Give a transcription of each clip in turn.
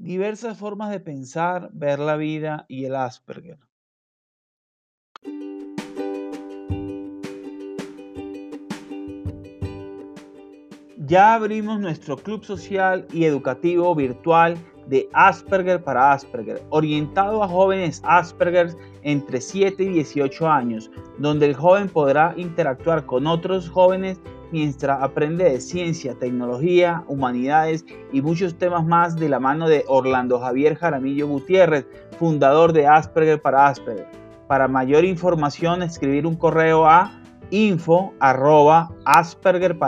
diversas formas de pensar, ver la vida y el Asperger. Ya abrimos nuestro club social y educativo virtual de Asperger para Asperger, orientado a jóvenes Asperger entre 7 y 18 años, donde el joven podrá interactuar con otros jóvenes mientras aprende de ciencia, tecnología, humanidades y muchos temas más de la mano de Orlando Javier Jaramillo Gutiérrez, fundador de Asperger para Asperger. Para mayor información, escribir un correo a info arroba asperger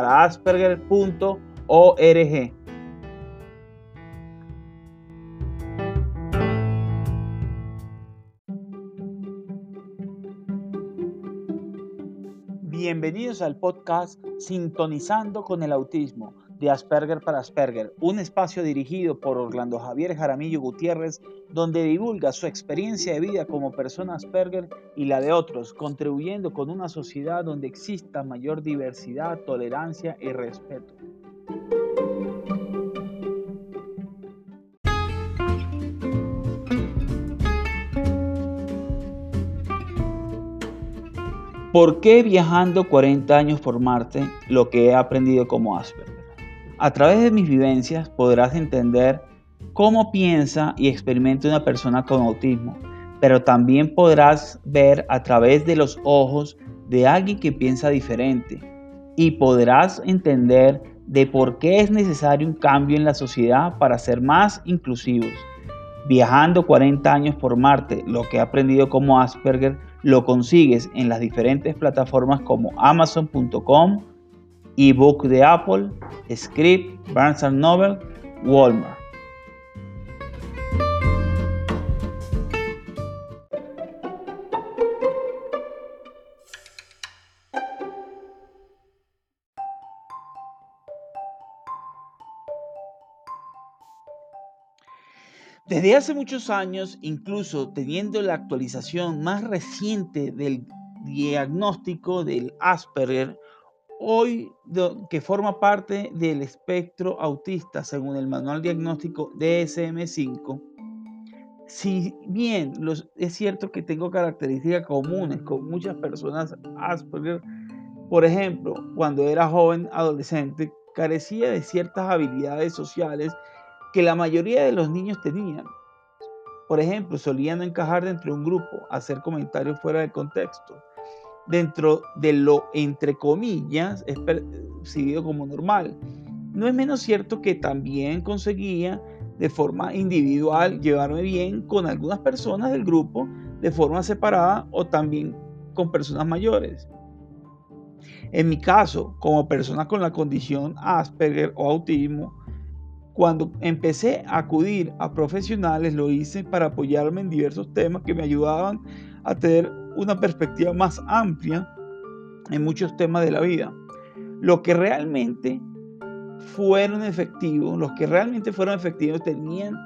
Bienvenidos al podcast Sintonizando con el Autismo de Asperger para Asperger, un espacio dirigido por Orlando Javier Jaramillo Gutiérrez, donde divulga su experiencia de vida como persona Asperger y la de otros, contribuyendo con una sociedad donde exista mayor diversidad, tolerancia y respeto. ¿Por qué viajando 40 años por Marte lo que he aprendido como Asperger? A través de mis vivencias podrás entender cómo piensa y experimenta una persona con autismo, pero también podrás ver a través de los ojos de alguien que piensa diferente y podrás entender de por qué es necesario un cambio en la sociedad para ser más inclusivos. Viajando 40 años por Marte, lo que he aprendido como Asperger, lo consigues en las diferentes plataformas como amazon.com, ebook de Apple, Script, Barnes Noble, Walmart. Desde hace muchos años, incluso teniendo la actualización más reciente del diagnóstico del Asperger, hoy que forma parte del espectro autista según el manual diagnóstico DSM-5, si bien es cierto que tengo características comunes con muchas personas Asperger, por ejemplo, cuando era joven adolescente, carecía de ciertas habilidades sociales que la mayoría de los niños tenían. Por ejemplo, solían encajar dentro de un grupo, hacer comentarios fuera de contexto. Dentro de lo, entre comillas, es percibido como normal. No es menos cierto que también conseguía de forma individual llevarme bien con algunas personas del grupo de forma separada o también con personas mayores. En mi caso, como persona con la condición Asperger o autismo, cuando empecé a acudir a profesionales, lo hice para apoyarme en diversos temas que me ayudaban a tener una perspectiva más amplia en muchos temas de la vida. Lo que realmente fueron efectivos, los que realmente fueron efectivos tenían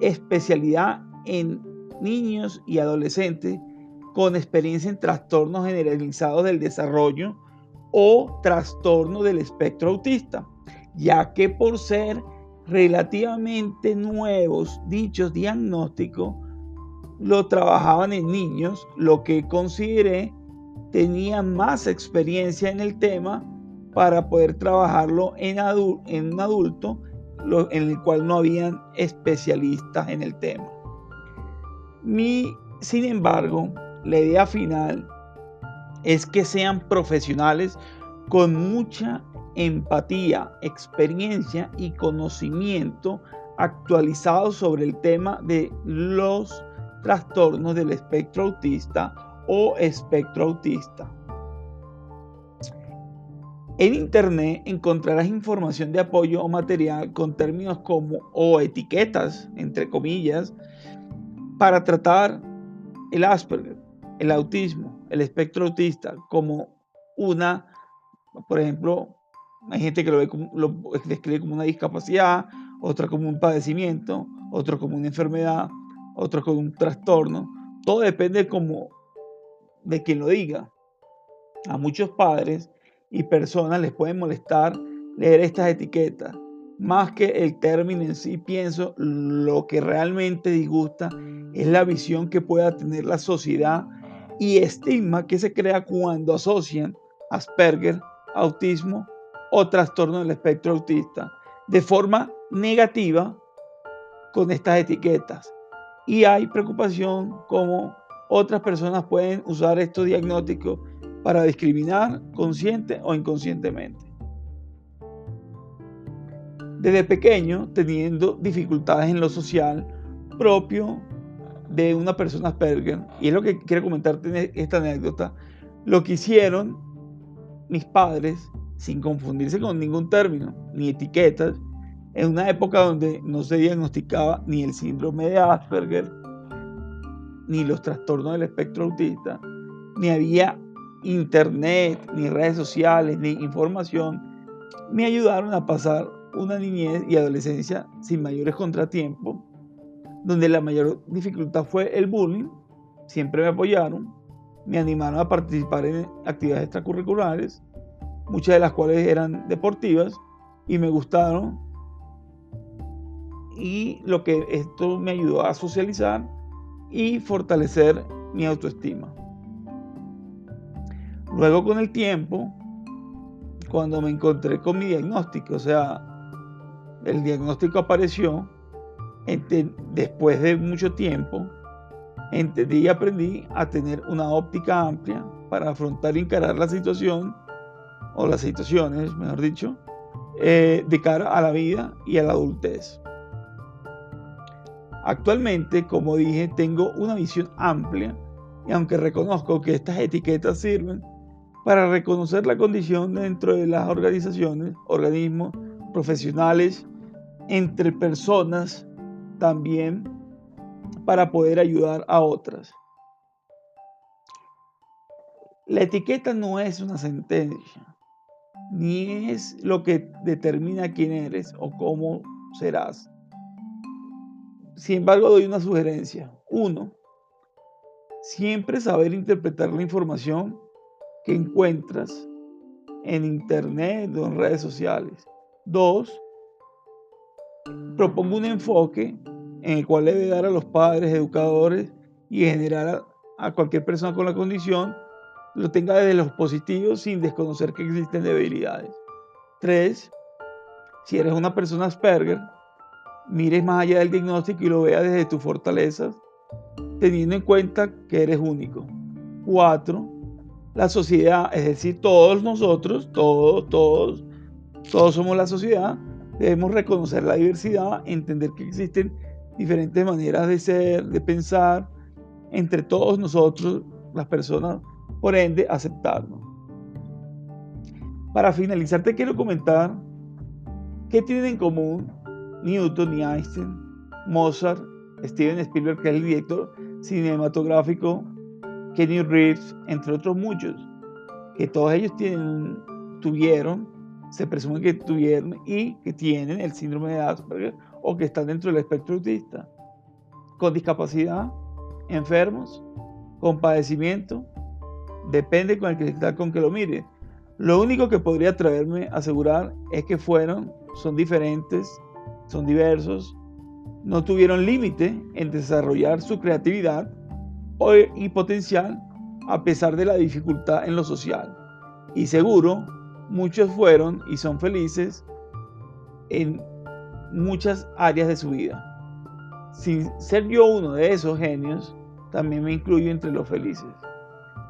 especialidad en niños y adolescentes con experiencia en trastornos generalizados del desarrollo o trastorno del espectro autista, ya que por ser relativamente nuevos dichos diagnósticos lo trabajaban en niños, lo que consideré tenía más experiencia en el tema para poder trabajarlo en, en un adulto en el cual no habían especialistas en el tema. Mi, sin embargo, la idea final es que sean profesionales con mucha empatía, experiencia y conocimiento actualizado sobre el tema de los trastornos del espectro autista o espectro autista. En Internet encontrarás información de apoyo o material con términos como o etiquetas, entre comillas, para tratar el Asperger, el autismo, el espectro autista como una, por ejemplo, hay gente que lo, ve como, lo describe como una discapacidad, otra como un padecimiento, otro como una enfermedad, otro como un trastorno. Todo depende como de quien lo diga. A muchos padres y personas les puede molestar leer estas etiquetas más que el término en sí, pienso, lo que realmente disgusta es la visión que pueda tener la sociedad y estigma que se crea cuando asocian Asperger, autismo o trastorno del espectro autista de forma negativa con estas etiquetas. Y hay preocupación como otras personas pueden usar estos diagnósticos para discriminar consciente o inconscientemente. Desde pequeño, teniendo dificultades en lo social propio de una persona Asperger, y es lo que quiero comentarte en esta anécdota, lo que hicieron mis padres, sin confundirse con ningún término, ni etiquetas, en una época donde no se diagnosticaba ni el síndrome de Asperger, ni los trastornos del espectro autista, ni había internet, ni redes sociales, ni información, me ayudaron a pasar una niñez y adolescencia sin mayores contratiempos, donde la mayor dificultad fue el bullying, siempre me apoyaron, me animaron a participar en actividades extracurriculares, muchas de las cuales eran deportivas y me gustaron. Y lo que esto me ayudó a socializar y fortalecer mi autoestima. Luego con el tiempo, cuando me encontré con mi diagnóstico, o sea, el diagnóstico apareció después de mucho tiempo, entendí y aprendí a tener una óptica amplia para afrontar y encarar la situación, o las situaciones, mejor dicho, eh, de cara a la vida y a la adultez. Actualmente, como dije, tengo una visión amplia y aunque reconozco que estas etiquetas sirven para reconocer la condición dentro de las organizaciones, organismos, profesionales, entre personas, también para poder ayudar a otras. La etiqueta no es una sentencia, ni es lo que determina quién eres o cómo serás. Sin embargo, doy una sugerencia. Uno, siempre saber interpretar la información que encuentras en internet o en redes sociales. Dos, propongo un enfoque en el cual debe dar a los padres, educadores y en general a, cualquier persona con la condición lo tenga desde los positivos sin desconocer que existen debilidades. Tres, si eres una persona Asperger, mires más allá del diagnóstico y lo veas desde tus fortalezas, teniendo en cuenta que eres único. Cuatro, la sociedad, es decir, todos nosotros, todos, todos, todos somos la sociedad, debemos reconocer la diversidad, entender que existen diferentes maneras de ser, de pensar, entre todos nosotros, las personas, por ende, aceptarnos. Para finalizar, te quiero comentar qué tienen en común Newton y Einstein, Mozart, Steven Spielberg, que es el director cinematográfico, Kenny Reeves, entre otros muchos, que todos ellos tienen, tuvieron, se presume que tuvieron y que tienen el síndrome de Asperger o que están dentro del espectro autista, con discapacidad, enfermos, con padecimiento, depende con el está con que lo mire. Lo único que podría atreverme a asegurar es que fueron, son diferentes son diversos, no tuvieron límite en desarrollar su creatividad y potencial a pesar de la dificultad en lo social. Y seguro, muchos fueron y son felices en muchas áreas de su vida. Sin ser yo uno de esos genios, también me incluyo entre los felices.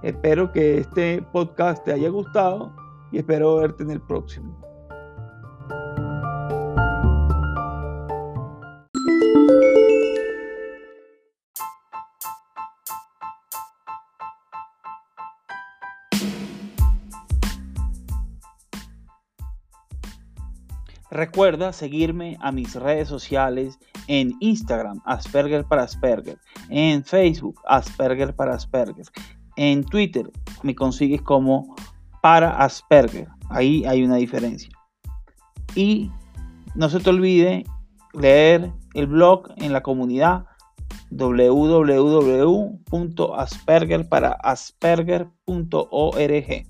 Espero que este podcast te haya gustado y espero verte en el próximo. Recuerda seguirme a mis redes sociales en Instagram, Asperger para Asperger, en Facebook, Asperger para Asperger, en Twitter me consigues como para Asperger. Ahí hay una diferencia. Y no se te olvide leer el blog en la comunidad www.aspergerparaasperger.org.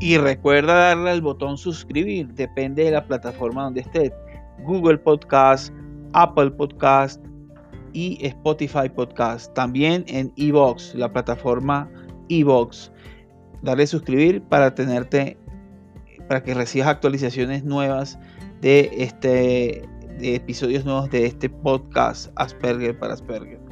Y recuerda darle al botón suscribir, depende de la plataforma donde estés. Google Podcast, Apple Podcast y Spotify Podcast. También en Evox, la plataforma Evox. Darle suscribir para tenerte, para que recibas actualizaciones nuevas de este de episodios nuevos de este podcast Asperger para Asperger.